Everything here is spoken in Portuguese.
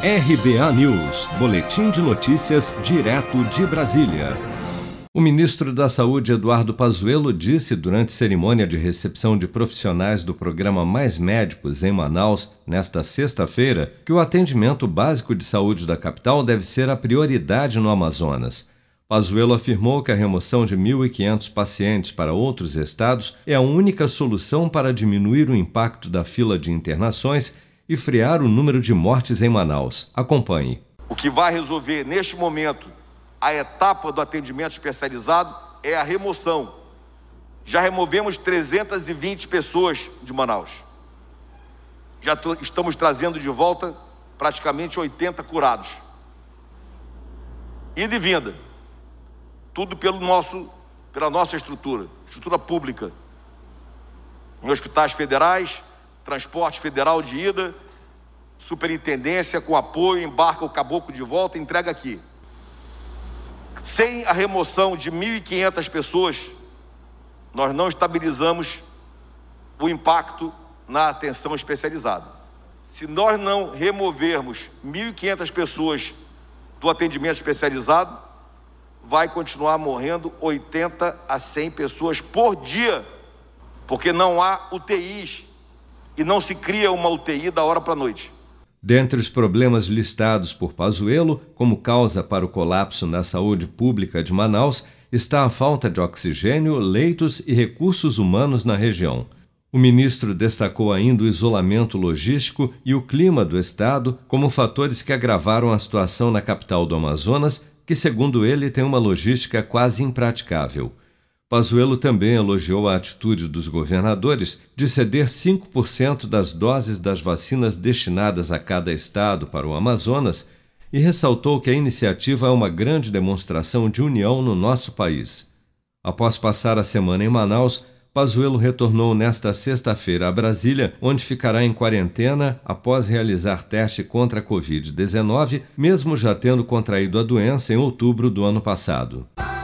RBA News, Boletim de Notícias, direto de Brasília. O ministro da Saúde, Eduardo Pazuello, disse durante cerimônia de recepção de profissionais do programa Mais Médicos em Manaus, nesta sexta-feira, que o atendimento básico de saúde da capital deve ser a prioridade no Amazonas. Pazuello afirmou que a remoção de 1.500 pacientes para outros estados é a única solução para diminuir o impacto da fila de internações e frear o número de mortes em Manaus. Acompanhe. O que vai resolver neste momento a etapa do atendimento especializado é a remoção. Já removemos 320 pessoas de Manaus. Já estamos trazendo de volta praticamente 80 curados. E de vinda. Tudo pelo nosso, pela nossa estrutura, estrutura pública. Em hospitais federais, transporte federal de ida, superintendência com apoio, embarca o caboclo de volta e entrega aqui. Sem a remoção de 1.500 pessoas, nós não estabilizamos o impacto na atenção especializada. Se nós não removermos 1.500 pessoas do atendimento especializado, vai continuar morrendo 80 a 100 pessoas por dia, porque não há UTIs e não se cria uma UTI da hora para a noite. Dentre os problemas listados por Pazuello como causa para o colapso na saúde pública de Manaus está a falta de oxigênio, leitos e recursos humanos na região. O ministro destacou ainda o isolamento logístico e o clima do estado como fatores que agravaram a situação na capital do Amazonas, que, segundo ele, tem uma logística quase impraticável. Pazuello também elogiou a atitude dos governadores de ceder 5% das doses das vacinas destinadas a cada estado para o Amazonas e ressaltou que a iniciativa é uma grande demonstração de união no nosso país. Após passar a semana em Manaus, Pazuello retornou nesta sexta-feira a Brasília, onde ficará em quarentena após realizar teste contra a Covid-19, mesmo já tendo contraído a doença em outubro do ano passado.